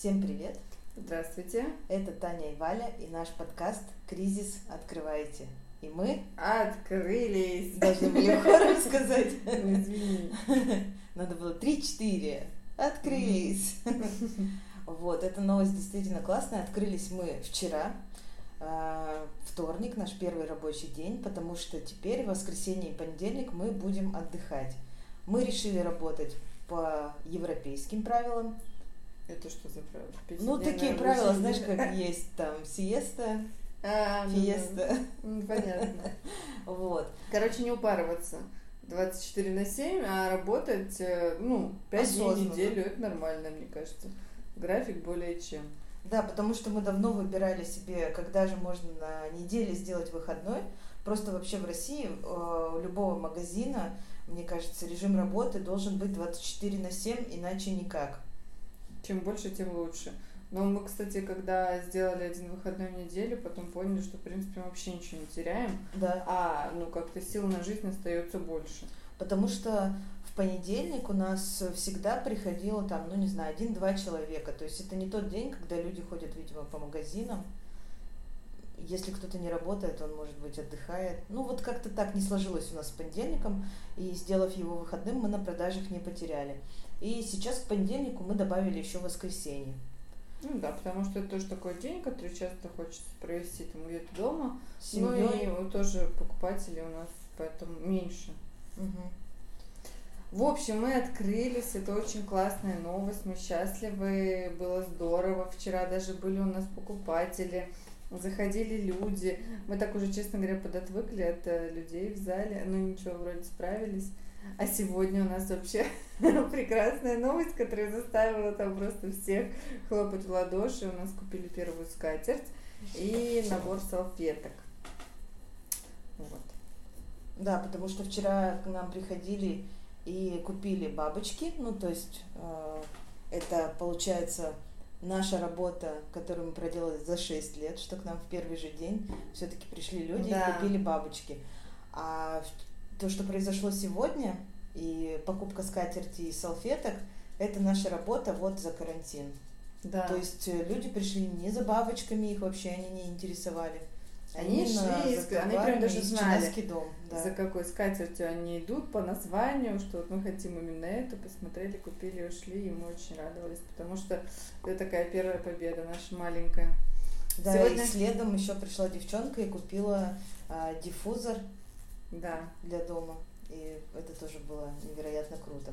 Всем привет! Здравствуйте! Это Таня и Валя и наш подкаст «Кризис открывайте». И мы открылись. Должны были хором сказать. Извини. Надо было три-четыре. Открылись. Вот, эта новость действительно классная. Открылись мы вчера, а, вторник, наш первый рабочий день, потому что теперь, воскресенье и понедельник, мы будем отдыхать. Мы решили работать по европейским правилам. Это что за правила? Ну, такие правила, знаешь, как есть там сиеста, а, фиеста. Ну, понятно. Вот. Короче, не упарываться. 24 на 7, а работать, э, ну, 5 дней в неделю, это нормально, мне кажется. График более чем. Да, потому что мы давно выбирали себе, когда же можно на неделе сделать выходной. Просто вообще в России э, у любого магазина, мне кажется, режим работы должен быть 24 на 7, иначе никак. Чем больше, тем лучше. Но мы, кстати, когда сделали один выходной в неделю, потом поняли, что, в принципе, мы вообще ничего не теряем. Да. А, ну, как-то сил на жизнь остается больше. Потому что в понедельник у нас всегда приходило там, ну, не знаю, один-два человека. То есть это не тот день, когда люди ходят, видимо, по магазинам. Если кто-то не работает, он, может быть, отдыхает. Ну, вот как-то так не сложилось у нас с понедельником. И сделав его выходным, мы на продажах не потеряли. И сейчас к понедельнику мы добавили еще воскресенье. Ну да, потому что это тоже такой день, который часто хочется провести там где-то дома. С ну и тоже покупателей у нас поэтому меньше. Угу. В общем, мы открылись, это очень классная новость, мы счастливы, было здорово. Вчера даже были у нас покупатели, заходили люди. Мы так уже, честно говоря, подотвыкли от э, людей в зале, ну ничего, вроде справились. А сегодня у нас вообще прекрасная новость, которая заставила там просто всех хлопать в ладоши. У нас купили первую скатерть и набор салфеток. Вот. Да, потому что вчера к нам приходили и купили бабочки. Ну, то есть э, это получается наша работа, которую мы проделали за 6 лет, что к нам в первый же день все-таки пришли люди да. и купили бабочки. А то, что произошло сегодня, и покупка скатерти и салфеток, это наша работа вот за карантин. Да. То есть э, люди пришли не за бабочками, их вообще они не интересовали. Они, они шли, за они прям даже знали, дом, да. за какой скатертью они идут по названию, что вот мы хотим именно это, посмотрели, купили, ушли, и мы очень радовались, потому что это такая первая победа наша маленькая. Да, Сегодня... и следом еще пришла девчонка и купила а, диффузор да. для дома. И это тоже было невероятно круто.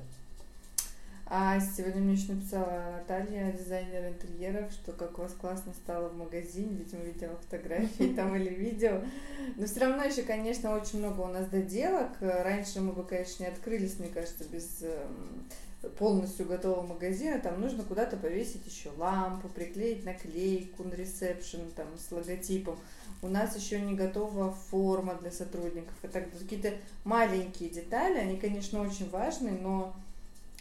А сегодня мне еще написала Наталья, дизайнер интерьеров, что как у вас классно стало в магазине, видимо, видела фотографии там или видео. Но все равно еще, конечно, очень много у нас доделок. Раньше мы бы, конечно, не открылись, мне кажется, без эм, полностью готового магазина. Там нужно куда-то повесить еще лампу, приклеить наклейку на ресепшн там с логотипом у нас еще не готова форма для сотрудников. Это какие-то маленькие детали, они, конечно, очень важны, но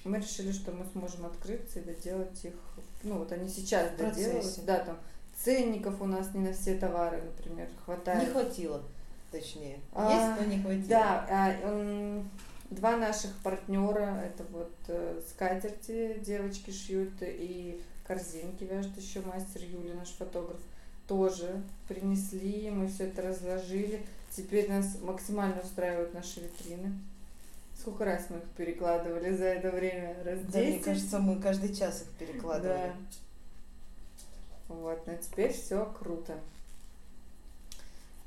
мы решили, что мы сможем открыться и доделать их. Ну, вот они сейчас доделывают. Да, там ценников у нас не на все товары, например, хватает. Не хватило, точнее. А, Есть, но не хватило. Да, а, два наших партнера, это вот э, скатерти девочки шьют и корзинки вяжет еще мастер Юля, наш фотограф тоже принесли, мы все это разложили. Теперь нас максимально устраивают наши витрины. Сколько раз мы их перекладывали за это время? Раз да, 10? мне кажется, мы каждый час их перекладывали. Да. Вот, но теперь все круто.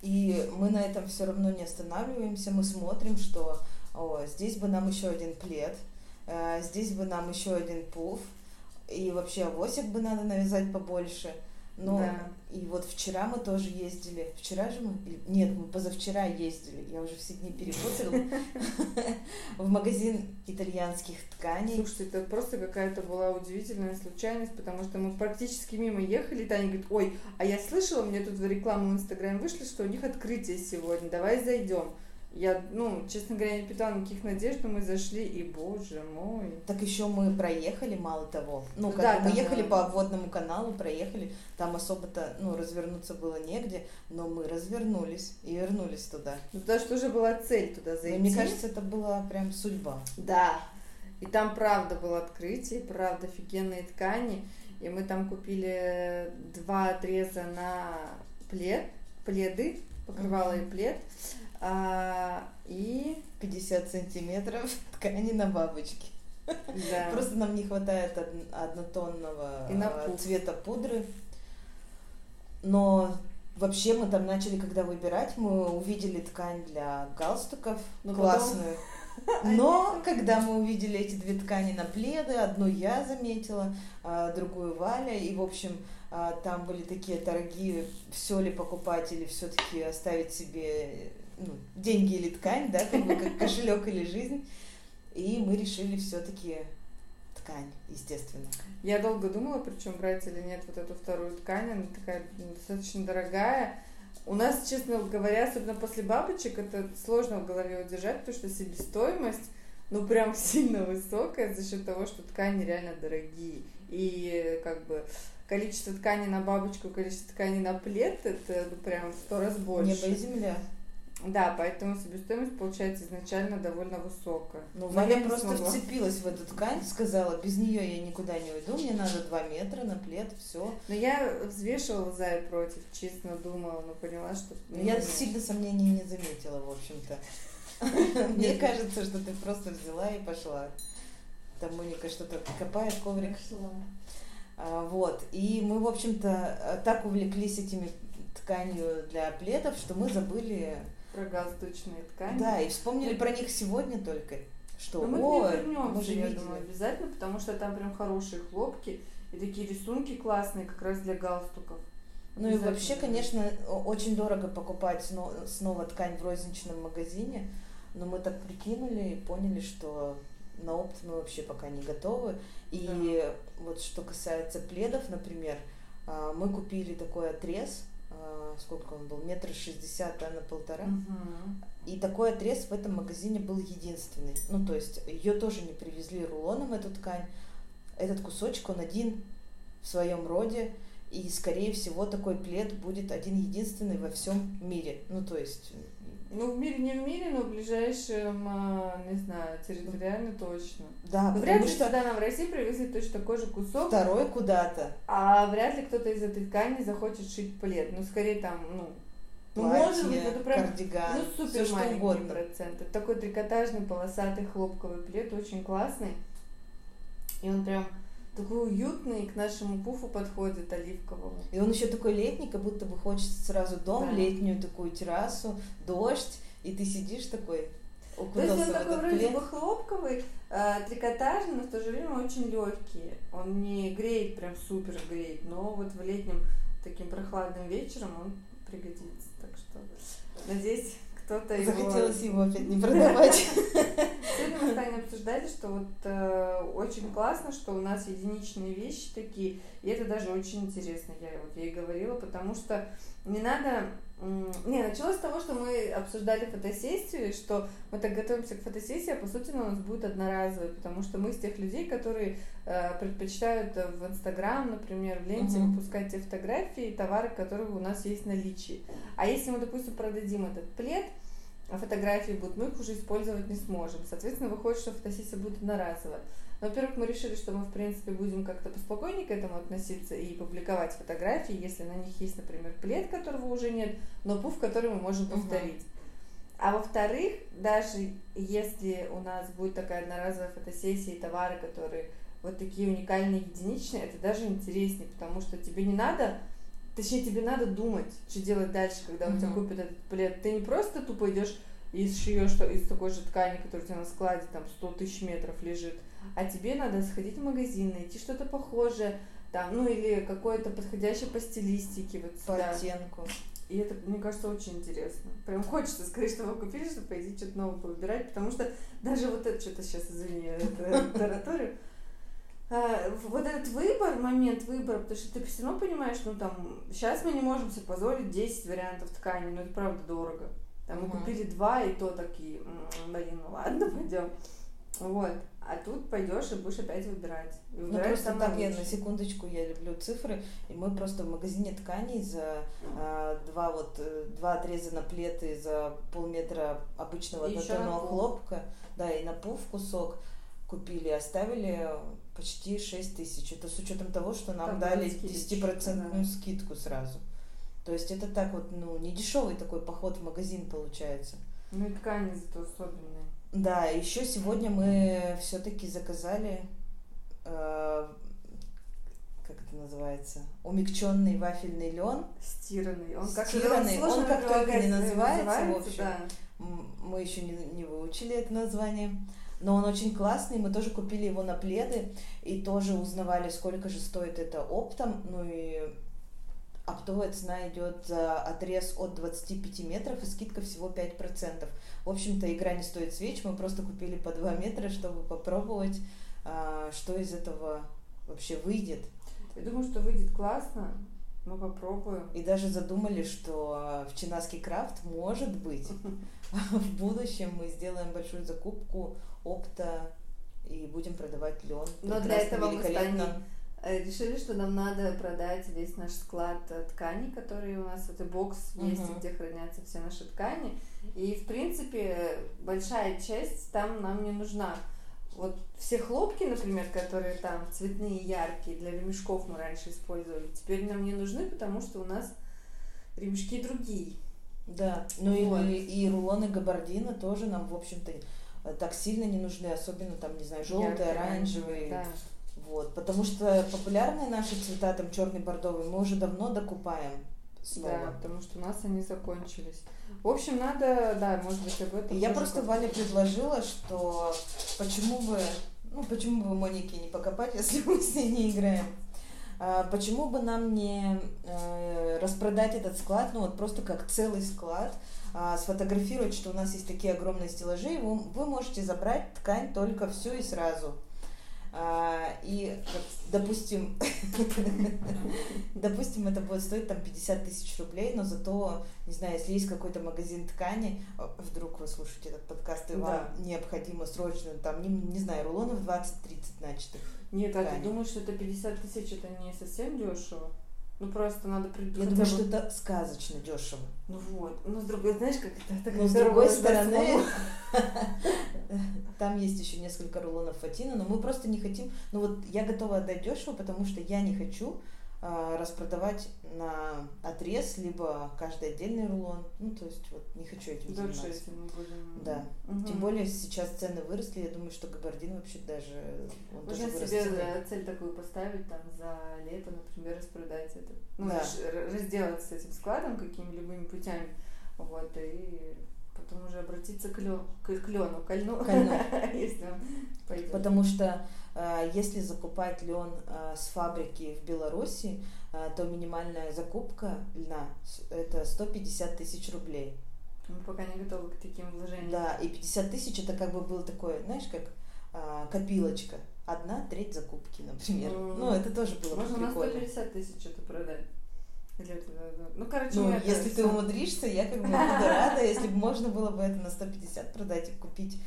И мы на этом все равно не останавливаемся, мы смотрим, что о, здесь бы нам еще один плед, э, здесь бы нам еще один пуф, и вообще авосик бы надо навязать побольше – но да. и вот вчера мы тоже ездили. Вчера же мы? Нет, мы позавчера ездили. Я уже все дни перепутала. В магазин итальянских тканей. Слушайте, это просто какая-то была удивительная случайность, потому что мы практически мимо ехали, Таня говорит, ой, а я слышала, мне тут в рекламу в Инстаграме вышли, что у них открытие сегодня, давай зайдем. Я, ну, честно говоря, не питала никаких надежд, но мы зашли, и, боже мой. Так еще мы проехали, мало того. Ну, как да, мы ехали по обводному каналу, проехали, там особо-то, ну, развернуться было негде, но мы развернулись и вернулись туда. Ну, потому что уже была цель туда зайти. Но, мне кажется, это была прям судьба. Да. И там правда было открытие, правда офигенные ткани. И мы там купили два отреза на плед, пледы, покрывало и плед. А, и 50 сантиметров ткани на бабочке. да. Просто нам не хватает од- однотонного пух. цвета пудры. Но вообще мы там начали, когда выбирать, мы увидели ткань для галстуков Но классную. Но когда мы увидели эти две ткани на пледы, одну я заметила, а другую Валя, и в общем а, там были такие торги, все ли покупать или все-таки оставить себе ну, деньги или ткань, да, как бы как кошелек или жизнь. И мы решили все-таки ткань, естественно. Я долго думала, причем брать или нет вот эту вторую ткань, она такая достаточно дорогая. У нас, честно говоря, особенно после бабочек, это сложно в голове удержать, потому что себестоимость, ну, прям сильно высокая за счет того, что ткани реально дорогие. И как бы количество ткани на бабочку, количество ткани на плед, это ну, прям в сто раз больше. Небо и земля. Да, поэтому себестоимость получается изначально довольно высокая. Ну, Но я Валя не просто смогла. вцепилась в эту ткань, сказала, без нее я никуда не уйду, мне надо два метра на плед, все. Но я взвешивала за и против, честно думала, но поняла, что... ну, Я нет. сильно сомнений не заметила, в общем-то. Мне кажется, что ты просто взяла и пошла. Там Моника что-то копает коврик. А, Вот. И мы, в общем-то, так увлеклись этими тканью для пледов, что мы забыли, Про галстучные ткани. да, и вспомнили про них сегодня только, что, Но мы о, к ним вернемся, я видели. думаю, обязательно, потому что там прям хорошие хлопки и такие рисунки классные как раз для галстуков. Ну и вообще, конечно, очень дорого покупать сно- снова ткань в розничном магазине, но мы так прикинули и поняли, что на опт мы вообще пока не готовы. И вот что касается пледов, например, а, мы купили такой отрез, сколько он был, метр шестьдесят, да, на полтора. И такой отрез в этом магазине был единственный. Ну, то есть ее тоже не привезли рулоном, эту ткань. Этот кусочек, он один в своем роде. И, скорее всего, такой плед будет один единственный во всем мире. Ну, то есть, Ну, в мире не в мире, но в ближайшем, а, не знаю, территориально точно. да, Но вряд потому ли что сюда нам в России привезли точно такой же кусок, второй куда-то. а вряд ли кто-то из этой ткани захочет шить плед. Ну, скорее там, ну, ну, может быть, платье, это прям кардиган, Ну, супер что маленький угодно. процент. Это такой трикотажный полосатый хлопковый плед, очень классный. И он прям такой уютный, к нашему пуфу подходит оливковому. И он еще такой летний, как будто бы хочется сразу дом, Да. летнюю такую террасу, дождь, и ты сидишь такой, То есть он такой вроде плед. бы хлопковый, э, трикотажный, но в то же время очень легкий. Он не греет, прям супер греет, но вот в летнем таким прохладным вечером он пригодится. Так что надеюсь, кто-то. Захотелось его опять не продавать. Сегодня мы с Таней обсуждали, что вот э, очень классно, что у нас единичные вещи такие, и это даже очень интересно, я вот ей говорила, потому что не надо... Не, началось с того, что мы обсуждали фотосессию, и что мы так готовимся к фотосессии, а по сути она у нас будет одноразовой, потому что мы из тех людей, которые э, предпочитают в Инстаграм, например, в ленте Мгм. выпускать те фотографии, товары, которые у нас есть в наличии. А если мы, допустим, продадим этот плед, а фотографии будут, мы их уже использовать не сможем. Соответственно, выходит, что фотосессия будет одноразовая. Но, Во-первых, мы решили, что мы, в принципе, будем как-то поспокойнее к этому относиться и публиковать фотографии, если на них есть, например, плед, которого уже нет, но пуф, который мы можем повторить. А во-вторых, даже если у нас будет такая одноразовая фотосессия и товары, которые вот такие уникальные, единичные, это даже интереснее, потому что тебе не надо, точнее, тебе надо думать, что делать дальше, когда у тебя купят этот плед. Ты не просто тупо идешь и сшьешь что- из такой же ткани, которая у тебя на складе там 100 тысяч метров лежит, а тебе надо сходить в магазин, найти что-то похожее, там, ну или какое-то подходящее по стилистике вот По сюда. оттенку. И это, мне кажется, очень интересно. Прям хочется скорее, чтобы вы купили, чтобы пойти что-то новое повыбирать, потому что даже вот это что-то сейчас, извини, это тараторю. А, Вот этот выбор, момент выбора, потому что ты все равно понимаешь, ну там, сейчас мы не можем себе позволить 10 вариантов ткани, но это правда дорого. Там мы Мгм. купили два, и то такие, «М, блин, ну ладно, пойдем. Вот. А тут пойдешь и будешь опять выбирать. И Ну просто так я на секундочку я люблю цифры, и мы просто в магазине тканей за а, два вот э, два отреза на плед и за полметра обычного И ещё однотонного на пух. хлопка, да, и на пуф кусок купили, оставили почти 6 тысяч. Это с учетом того, что нам Там дали скидочка, 10% да. скидку сразу. То есть это так вот, ну, не дешевый такой поход в магазин получается. Ну и ткани зато особенные. Да, еще сегодня мы все-таки заказали, э, как это называется, умягченный вафельный лен. Стиранный. Он как Стиранный, сложно он как только не прилагается, называется, в общем. да. Мы еще не, не выучили это название. Но он очень классный, мы тоже купили его на пледы и тоже узнавали, сколько же стоит это оптом. Ну и оптовая цена идет за отрез от 25 метров и скидка всего 5%. В общем-то, игра не стоит свеч, мы просто купили по 2 метра, чтобы попробовать, а, что из этого вообще выйдет. Я думаю, что выйдет классно. Мы попробуем. И даже задумали, что в Чинаский крафт, может быть, в будущем мы сделаем большую закупку опта и будем продавать лен. Но для этого мы станем Э, Решили, что нам надо продать весь наш склад э, тканей, который у нас, это бокс есть, Мгм. где хранятся все наши ткани. И, в принципе, большая часть там нам не нужна. Вот все хлопки, например, которые там цветные, яркие, для ремешков мы раньше использовали, теперь нам не нужны, потому что у нас ремешки другие. Да, ну и- Вот. и, и рулоны габардина тоже нам, в общем-то, так сильно не нужны, особенно там, не знаю, желтые, оранжевые. Да. Вот, потому что популярные наши цвета, там черный, бордовый, мы уже давно докупаем Да, снова. потому что у нас они закончились. В общем, надо, да, может быть, об этом. Я просто Вале предложила, что почему бы, ну почему бы Монике не покопать, если мы с ней не играем. А, почему бы нам не э, распродать этот склад, ну вот просто как целый склад, сфотографировать, что у нас есть такие огромные стеллажи, вы, вы можете забрать ткань только всю и сразу. А, и, допустим, допустим, это будет стоить там 50 тысяч рублей, но зато, не знаю, если есть какой-то магазин ткани, а, вдруг вы слушаете этот подкаст, и вам необходимо срочно, там, не, не знаю, рулонов 20-30 начатых. Нет, а ты ткани. думаешь, что это 50 тысяч, это не совсем дешево? Ну просто надо Я придумать. думаю, что это сказочно дешево. Ну вот. Ну, с другой, знаешь, как это так Но с другой стороны, там есть еще несколько рулонов фатина, но мы просто не хотим. Ну вот я готова отдать дешево, потому что я не хочу распродавать на отрез, либо каждый отдельный рулон. Ну, то есть вот не хочу этим Дольше, заниматься. мы будем... Да. Мгм. Тем более сейчас цены выросли, я думаю, что габардин вообще даже он Можно вырос себе да, цель такую поставить, там, за лето, например, распродать это. Ну, Да. разделаться с этим складом какими-либо путями. Вот, и потом уже обратиться к, лё- к, к лену, к льну, К льну. если он пойдет. Потому что если закупать лен э, с фабрики в Беларуси, э, то минимальная закупка льна это 150 тысяч рублей. Мы пока не готовы к таким вложениям. Да, и 50 тысяч это как бы был такой, знаешь, как а, копилочка. Одна треть закупки, например. М. Ну, это тоже было бы Можно на прикольно. 150 тысяч это продать. Ну, короче, Ну, если ты умудришься, я как бы буду рада, если бы можно было бы это на 150 продать и купить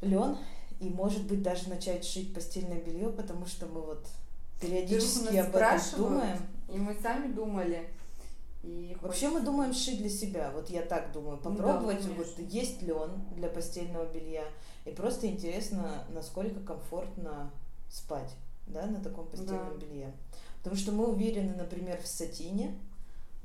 лен, и, может быть, даже начать шить постельное белье, потому что мы вот периодически об этом думаем. И мы сами думали. И Вообще мы думаем шить для себя, вот я так думаю, Ну да, попробовать, вот конечно. есть лен для постельного белья, и просто интересно, насколько комфортно спать, да, на таком постельном Да. белье. Потому что мы уверены, например, в сатине,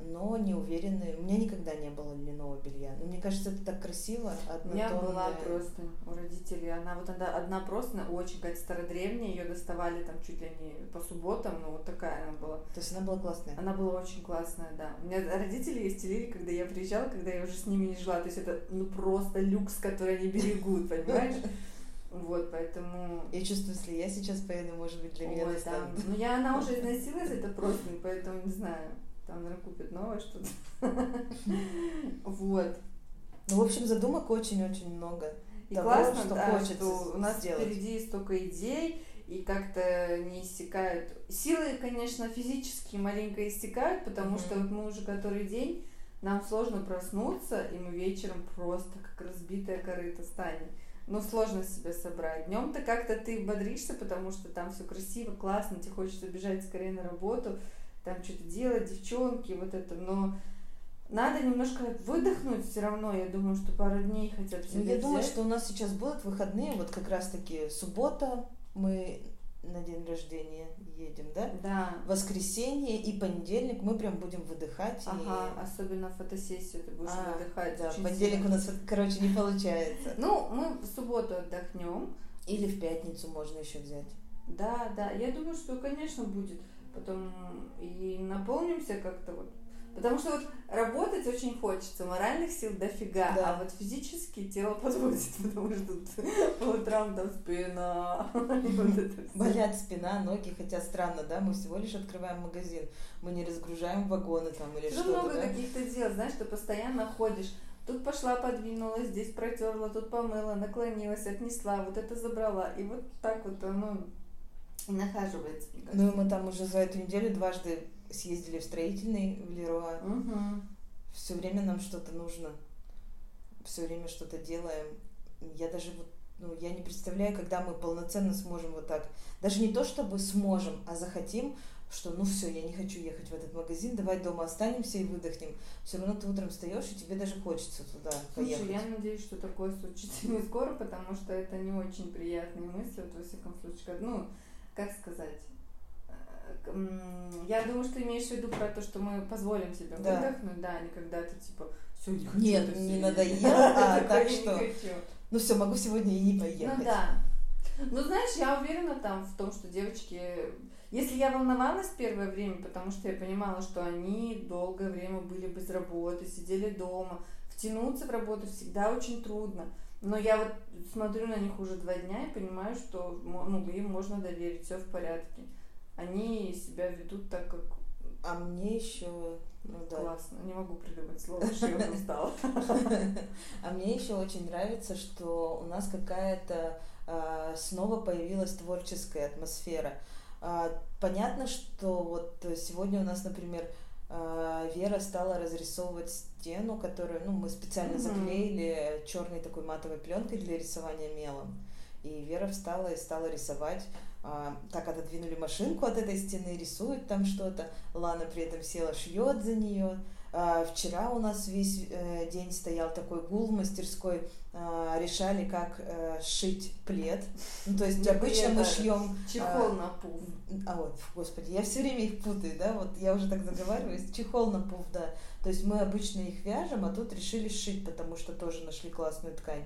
но не уверены, у меня никогда не было льняного белья. Но мне кажется, это так красиво, У меня была просто у родителей, она вот одна, одна просто, она очень какая-то стародревняя, ее доставали там чуть ли не по субботам, ну вот такая она была. То есть она была классная. Она была очень классная, да. У меня родители ее стелили, когда я приезжала, когда я уже с ними не жила. То есть это ну просто люкс, который они берегут, понимаешь? Вот, поэтому... Я чувствую, если я сейчас поеду, может быть, для меня Ой, там, ну я, она уже износилась, это просто, поэтому не знаю. Там, купит новое что-то. Вот. Ну, в общем, задумок очень-очень много. И того, классно, что да, хочется что у нас сделать. впереди столько идей, и как-то не иссякают. Силы, конечно, физически маленько иссякают, потому Мгм. что вот мы уже который день, нам сложно проснуться, и мы вечером просто как разбитая корыта станем. Ну, сложно себя собрать. Днем-то как-то ты бодришься, потому что там все красиво, классно, тебе хочется бежать скорее на работу, там что-то делать, девчонки, вот это, но надо немножко выдохнуть все равно, я думаю, что пару дней хотя бы Ну, я думаю, взять. что у нас сейчас будут выходные, вот как раз-таки суббота, мы на день рождения едем, да? Да. Воскресенье и понедельник мы прям будем выдыхать. Ага, и... особенно фотосессию ты будешь А, выдыхать. Да, понедельник сильно. у нас, короче, не получается. Ну, мы в субботу отдохнем. Или в пятницу можно еще взять. Да, да. Я думаю, что, конечно, будет. Потом и наполнимся как-то вот. Потому что вот работать очень хочется, моральных сил дофига, Да. а вот физически тело подводит, потому что тут по утрам там спина. Болят спина, ноги, хотя странно, да, мы всего лишь открываем магазин, мы не разгружаем вагоны там или что-то, много каких-то дел, знаешь, ты постоянно ходишь. Тут пошла, подвинула, здесь протерла, тут помыла, наклонилась, отнесла, вот это забрала. И вот так вот оно нахаживается. мне Ну и кажется. мы там уже за эту неделю дважды съездили в строительный в Леруа. Мгм. Все время нам что-то нужно, все время что-то делаем. Я даже вот, ну, я не представляю, когда мы полноценно сможем вот так, даже не то чтобы сможем, а захотим, что ну все, я не хочу ехать в этот магазин, давай дома останемся и выдохнем. Все равно ты утром встаешь, и тебе даже хочется туда Слушай, поехать. я надеюсь, что такое случится не скоро, потому что это не очень приятные мысли, вот во всяком случае, ну, как сказать, э, я думаю, что ты имеешь в виду про то, что мы позволим себе Да. выдохнуть, да, а не когда ты типа, все, не хочу. Нет, это не надоело, а так «Я не что хочу». Ну все, могу сегодня и не поехать. Ну да. Ну, знаешь, я уверена там в том, что девочки... Если я волновалась первое время, потому что я понимала, что они долгое время были без работы, сидели дома, втянуться в работу всегда очень трудно. Но я вот смотрю на них уже два дня и понимаю, что ну, им можно доверить, все в порядке. Они себя ведут так, как А мне еще, ну да, классно. Не могу придумать слово, что я устала. А мне еще очень нравится, что у нас какая-то а, снова появилась творческая атмосфера. А, понятно, что вот сегодня у нас, например, Вера стала разрисовывать стену, которую, ну, мы специально заклеили черной такой матовой пленкой для рисования мелом. И Вера встала и стала рисовать. А, так отодвинули машинку от этой стены, рисует там что-то. Лана при этом села, шьет за нее. А, Вчера у нас весь э, день стоял такой гул в мастерской, а, решали, как э, шить плед. Ну, то есть обычно мы плед, да. шьем... Чехол на пуф. А вот, господи, я все время их путаю, да, вот я уже так заговариваюсь, чехол на пуф, да. То есть мы обычно их вяжем, а тут решили шить, потому что тоже нашли классную ткань.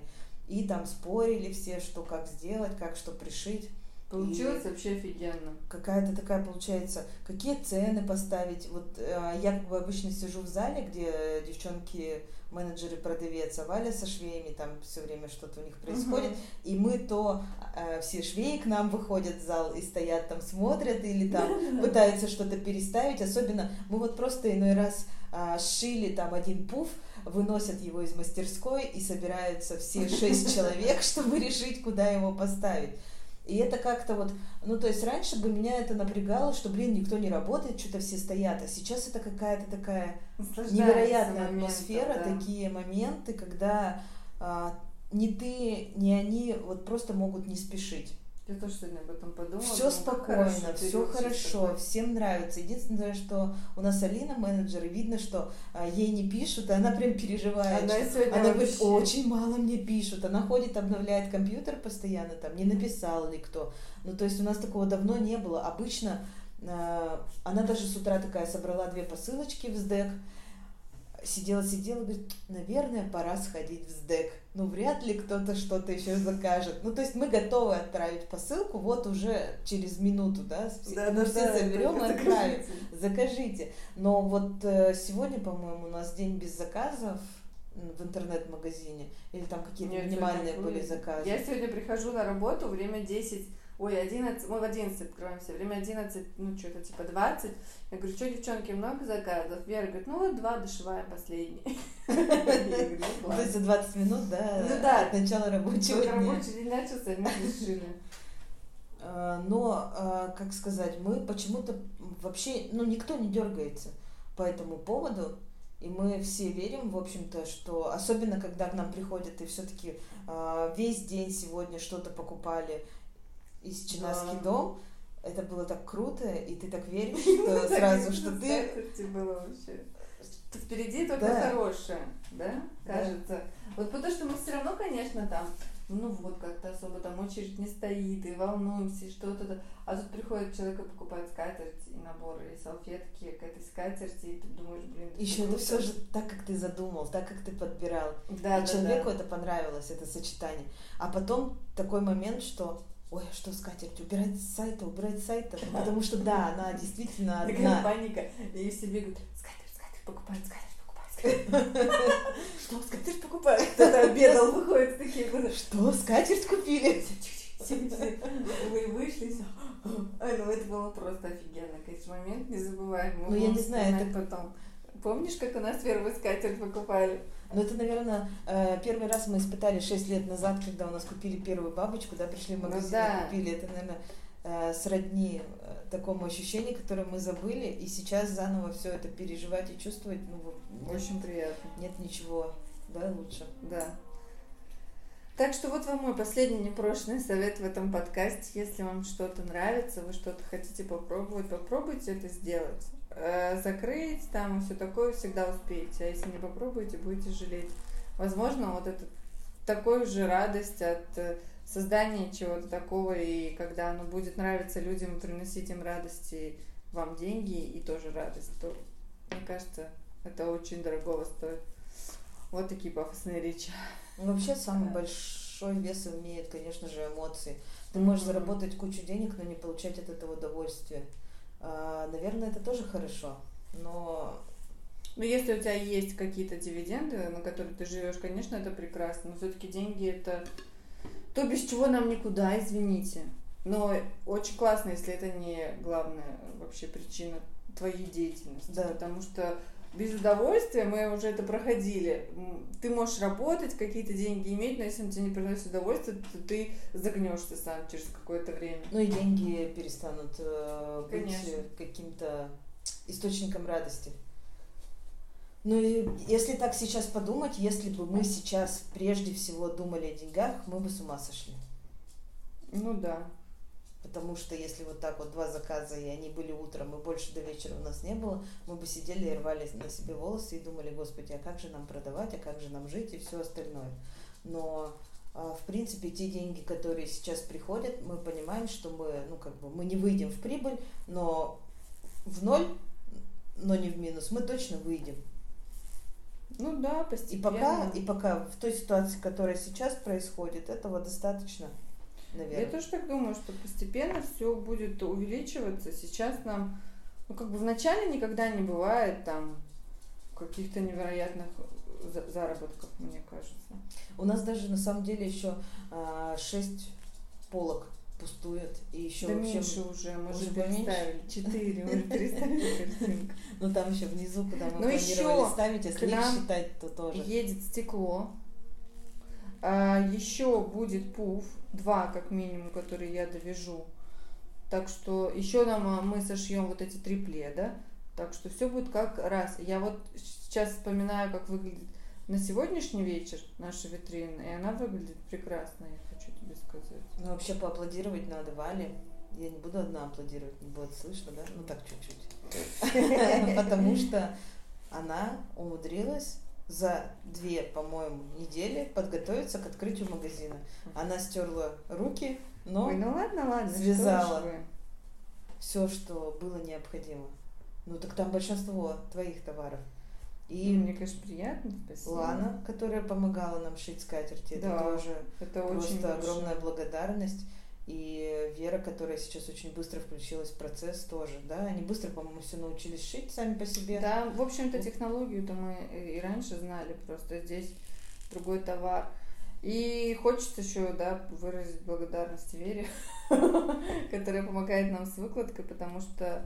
И там спорили все, что как сделать, как что пришить Получилось вообще офигенно. какая-то такая получается, какие цены поставить. Вот э, я как бы обычно сижу в зале, где девчонки, менеджеры, продавец, а Валя со швеями, там все время что-то у них происходит. Мгм. И мы то э, все швеи к нам выходят в зал и стоят там, смотрят или там пытаются что-то переставить. Особенно мы вот просто иной раз а, сшили там один пуф, выносят его из мастерской и собираются все шесть человек, чтобы решить, куда его поставить. И это как-то вот, ну то есть раньше бы меня это напрягало, что, блин, никто не работает, что-то все стоят, а сейчас это какая-то такая невероятная моментом, атмосфера, да. такие моменты, когда а, ни ты, ни они вот просто могут не спешить. Я тоже сегодня об этом подумала. Все спокойно, все хорошо, такой. всем нравится. Единственное, что у нас Алина менеджер, и видно, что а, ей не пишут, и она прям переживает. Она что- сегодня она говорит, вообще- очень мало мне пишут. Она ходит, обновляет компьютер постоянно, там, не написал ли кто. Ну, то есть у нас такого давно не было. Обычно а, она даже с утра такая собрала две посылочки в СДЭК, сидела, сидела, говорит, наверное, пора сходить в СДЭК. Ну, вряд ли кто-то что-то еще закажет. Ну, то есть мы готовы отправить посылку вот уже через минуту, да, все, Да, мы да, все да, заберем и отправим. закажите. Закажите. Но вот э, сегодня, по-моему, у нас день без заказов в интернет-магазине. Или там какие-то минимальные были заказы. Я сегодня прихожу на работу, время 10, ой, 11, мы в 11 открываемся, время 11, ну, что-то типа 20. Я говорю, что, девчонки, много заказов? Вера говорит, ну, вот два дошиваем последний. Ну, то есть за 20 минут, да, Ну да. от начала рабочего дня. рабочий день начался, мы решили. А, Но, а, как сказать, мы почему-то вообще, ну, никто не дергается по этому поводу. И мы все верим, в общем-то, что особенно когда к нам приходят и все-таки весь день сегодня что-то покупали из Чинаский Да. дом, это было так круто, и ты так веришь, что сразу, что ты было вообще. Что Впереди только Да. хорошее, да, Да. кажется. Вот потому что мы все равно, конечно, там ну вот, как-то особо там очередь не стоит, и волнуемся, и что-то. А тут приходит человек и покупает скатерть, и набор, и салфетки к этой скатерти, и ты думаешь, блин, Еще это все же так, как ты задумал, так, как ты подбирал. Да, и да, человеку да. это понравилось, это сочетание. А потом такой момент, что Ой, а что скатерть? Убирать с сайта, убирать с сайта. Потому что да, она действительно Такая одна. паника. И все бегают, скатерть, скатерть, покупают, скатерть. Что, скатерть покупают? Кто-то обедал, выходит такие. Что, скатерть купили? Вы вышли, ну это было просто офигенно, конечно, момент незабываемый. Ну, я не знаю, вспоминать потом. Помнишь, как у нас первую скатерть покупали? Ну, это, наверное, э, первый раз мы испытали 6 лет назад, когда у нас купили первую бабочку, да, пришли в Ну магазин да. и купили. Это, наверное, э, сродни э, такому ощущению, которое мы забыли, и сейчас заново все это переживать и чувствовать, ну, вот нет, Очень приятно. нет ничего, да, лучше. Да. Так что вот вам мой последний непрошенный совет в этом подкасте. Если вам что-то нравится, вы что-то хотите попробовать, попробуйте это сделать. Э, Закрыть там и все такое всегда успеете. А если не попробуете, будете жалеть. Возможно, вот это такой же радость от э, создания чего-то такого, и когда оно будет нравиться людям, приносить им радость и вам деньги и тоже радость, то, мне кажется, это очень дорогого стоит. Вот такие пафосные речи. Ну, вообще, самый Да. большой вес имеет, конечно же, эмоции. Ты можешь Мгм. заработать кучу денег, но не получать от этого удовольствия. А, наверное, это тоже хорошо, но Ну, если у тебя есть какие-то дивиденды, на которые ты живешь, конечно, это прекрасно. Но все-таки деньги это то, без чего нам никуда, извините. Но очень классно, если это не главная вообще причина твоей деятельности. Да. Потому что без удовольствия мы уже это проходили. Ты можешь работать, какие-то деньги иметь, но если он тебе не приносит удовольствие, то ты загнешься сам через какое-то время. Ну и деньги перестанут э, быть Конечно. э, каким-то источником радости. Ну и если так сейчас подумать, если бы мы сейчас прежде всего думали о деньгах, мы бы с ума сошли. Ну да. Потому что если вот так вот два заказа, и они были утром, и больше до вечера у нас не было, мы бы сидели и рвали на себе волосы и думали, господи, а как же нам продавать, а как же нам жить и все остальное. Но а, в принципе те деньги, которые сейчас приходят, мы понимаем, что мы, ну как бы, мы не выйдем в прибыль, но в ноль, но не в минус, мы точно выйдем. Ну да, И постепенно. пока, и пока в той ситуации, которая сейчас происходит, этого достаточно, наверное. Я тоже так думаю, что постепенно все будет увеличиваться. Сейчас нам, ну как бы вначале никогда не бывает там каких-то невероятных за- заработков, мне кажется. У нас даже на самом деле еще а, шесть полок пустует. И еще да вообще, меньше уже, мы уже переставили. Четыре, мы же переставили картинку. ну там еще внизу, куда мы Ну, планировали еще ставить, если их считать, то тоже. Едет стекло. А, еще будет пуф, два как минимум, которые я довяжу. Так что еще нам а, мы сошьем вот эти три пледа. Так что все будет как раз. Я вот сейчас вспоминаю, как выглядит на сегодняшний вечер наша витрина, и она выглядит прекрасно, я хочу тебе сказать. Ну вообще поаплодировать надо Вале. Я не буду одна аплодировать, не будет слышно, да? Ну так чуть-чуть. Потому что она умудрилась за две, по-моему, недели подготовиться к открытию магазина. Она стерла руки, но Ой, ну ладно, ладно. что связала. вы. все, что было необходимо. Ну так там большинство твоих товаров. И И мне, конечно, приятно, спасибо. Лана, которая помогала нам шить скатерти, это Да, тоже Это просто очень большое. огромная благодарность. И Вера, которая сейчас очень быстро включилась в процесс тоже, да, они быстро, по-моему, все научились шить сами по себе. Да, в общем-то, технологию-то мы и раньше знали, просто здесь другой товар. И хочется еще, да, выразить благодарность Вере, которая помогает нам с выкладкой, потому что,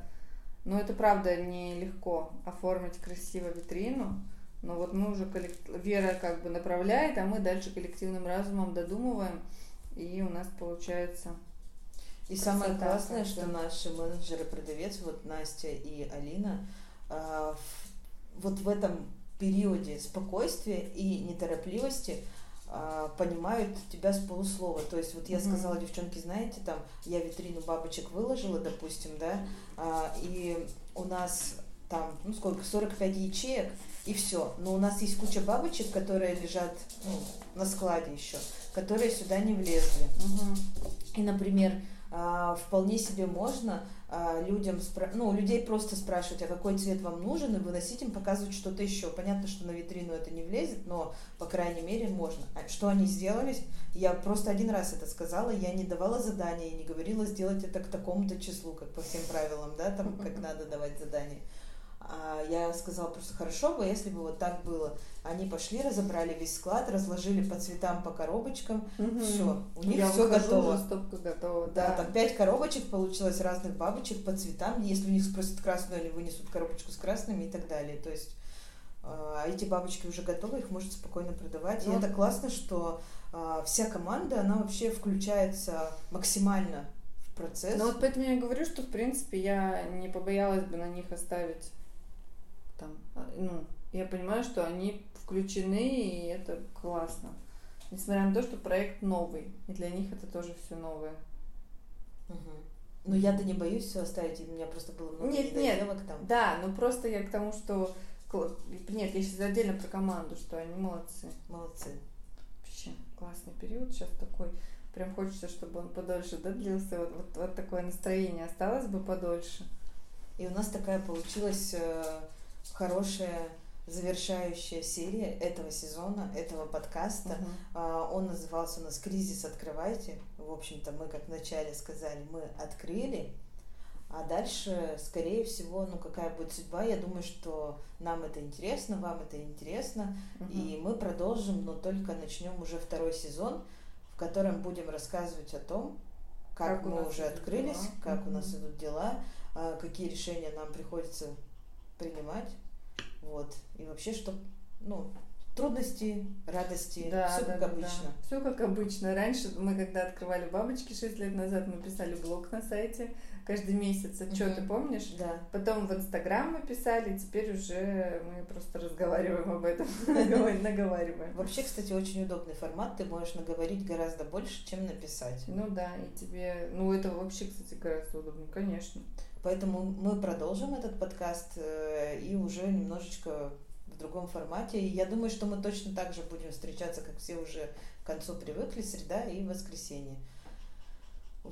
ну, это правда нелегко оформить красиво витрину, но вот мы уже, коллект... Вера как бы направляет, а мы дальше коллективным разумом додумываем, и у нас получается И самое классное, что наши менеджеры, продавец, вот Настя и Алина, а, вот в этом периоде спокойствия и неторопливости а, понимают тебя с полуслова. То есть вот я сказала, девчонки, знаете, там я витрину бабочек выложила, допустим, да, а, и у нас там, ну сколько, 45 ячеек, и все. Но у нас есть куча бабочек, которые лежат ну, на складе еще, которые сюда не влезли. Угу. И, например, а, вполне себе можно а, людям, спра- ну, людей просто спрашивать, а какой цвет вам нужен, и выносить им, показывать что-то еще. Понятно, что на витрину это не влезет, но, по крайней мере, можно. А что они сделали? Я просто один раз это сказала, я не давала задания, не говорила сделать это к такому-то числу, как по всем правилам, да, там, как надо давать задания. А я сказала просто хорошо бы, если бы вот так было. Они пошли, разобрали весь склад, разложили по цветам, по коробочкам. Угу. Все, у них Я все выхожу, готово. стопка готова. Да, Да, там пять коробочек получилось разных бабочек по цветам. Если у них спросят красную, они вынесут коробочку с красными и так далее. То есть а эти бабочки уже готовы, их можно спокойно продавать. Ну. И это классно, что а, вся команда, она вообще включается максимально в процесс. Ну вот поэтому я говорю, что в принципе я не побоялась бы на них оставить там, а, ну, я понимаю, что они включены, и это классно. Несмотря на то, что проект новый, и для них это тоже все новое. Мгм. Ну, я-то не боюсь все оставить, у меня просто было много Нет, нет. там. Да, ну просто я к тому, что... Нет, я сейчас отдельно про команду, что они молодцы. Молодцы. Вообще классный период сейчас такой. Прям хочется, чтобы он подольше да, длился. Вот, вот, вот такое настроение осталось бы подольше. И у нас такая получилась э, хорошая завершающая серия этого сезона, этого подкаста. А, Он назывался у нас «Кризис открывайте». В общем-то, мы, как вначале сказали, мы открыли. А дальше, скорее всего, ну какая будет судьба, я думаю, что нам это интересно, вам это интересно. Мгм. И мы продолжим, но только начнем уже второй сезон, в котором будем рассказывать о том, как, Как мы уже открылись, дела. как у нас идут дела, а, какие решения нам приходится принимать. Вот. И вообще, что, ну, трудности, радости, Да, все да, как да, обычно. Все как обычно. Раньше мы, когда открывали бабочки 6 лет назад, мы писали блог на сайте каждый месяц. Отчеты, Мгм. помнишь? Да. Потом в Инстаграм мы писали, теперь уже мы просто разговариваем об этом, наговариваем. наговариваем. Вообще, кстати, очень удобный формат. Ты можешь наговорить гораздо больше, чем написать. Ну да, и тебе, ну это вообще, кстати, гораздо удобнее, конечно. Поэтому мы продолжим этот подкаст э, и уже немножечко в другом формате. И я думаю, что мы точно так же будем встречаться, как все уже к концу привыкли, среда и воскресенье.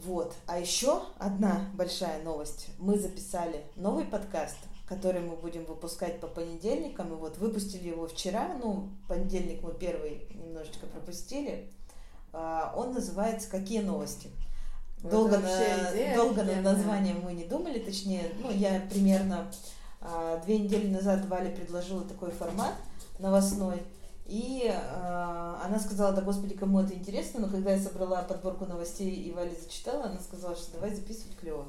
Вот. А еще одна большая новость. Мы записали новый подкаст, который мы будем выпускать по понедельникам. И вот выпустили его вчера. Ну, понедельник мы первый немножечко пропустили. А, Он называется «Какие новости?». Вот Долго, на, идея долго над названием мы не думали, точнее, ну, я примерно а, две недели назад Вале предложила такой формат новостной, и а, она сказала, да господи, кому это интересно, но когда я собрала подборку новостей и Валя зачитала, она сказала, что давай записывать клево.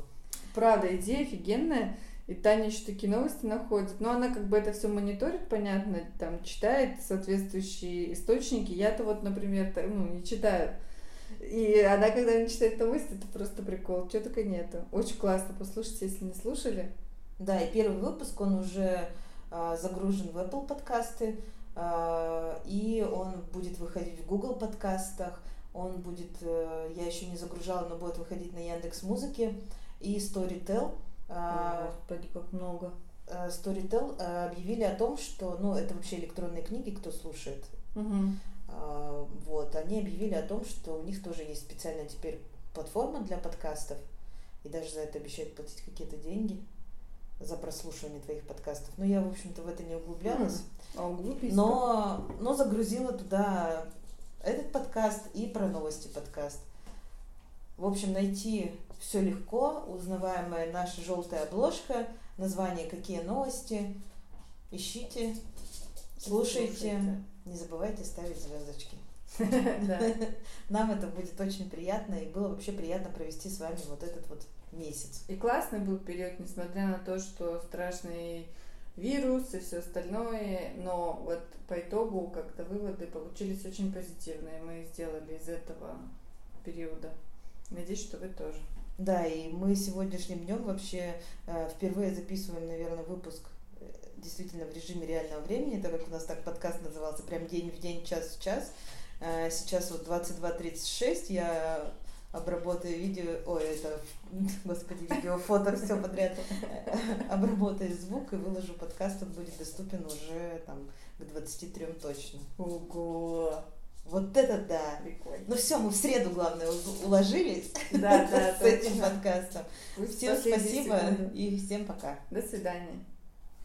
Правда, идея офигенная. И Таня еще такие новости находит. Но она как бы это все мониторит, понятно, там читает соответствующие источники. Я-то вот, например, ну, не читаю. И она, когда не читает новости, это просто прикол. Чего только нету. Очень классно. Послушайте, если не слушали. Да, и первый выпуск, он уже а, загружен в Apple подкасты, и он будет выходить в Google подкастах, он будет, э, я еще не загружала, но будет выходить на Яндекс Музыке и Storytel. А, Господи, как много. э, Storytel э, объявили о том, что, ну, это вообще электронные книги, кто слушает. А, вот, они объявили о том, что у них тоже есть специальная теперь платформа для подкастов, и даже за это обещают платить какие-то деньги за прослушивание твоих подкастов. Но я, в общем-то, в это не углублялась, углубись. но, но загрузила туда этот подкаст и про новости подкаст. В общем, найти все легко, узнаваемая наша желтая обложка, название «Какие новости», ищите, слушайте. Не забывайте ставить звездочки. Нам это будет очень приятно, и было вообще приятно провести с вами вот этот вот месяц. И классный был период, несмотря на то, что страшный вирус и все остальное, но вот по итогу как-то выводы получились очень позитивные. Мы сделали из этого периода. Надеюсь, что вы тоже. Да, и мы сегодняшним днем вообще э, впервые записываем, наверное, выпуск э, действительно в режиме реального времени, так как у нас так подкаст назывался, прям день в день, час в час. Э, Сейчас вот 22.36, я обработаю видео, ой, это, господи, видео, фото, все подряд, обработаю звук и выложу подкаст, он будет доступен уже там к 23 точно. Ого! Вот это да! Прикольно. Ну все, мы в среду, главное, уложились Да, да, с этим подкастом. Всем спасибо и всем пока. До свидания.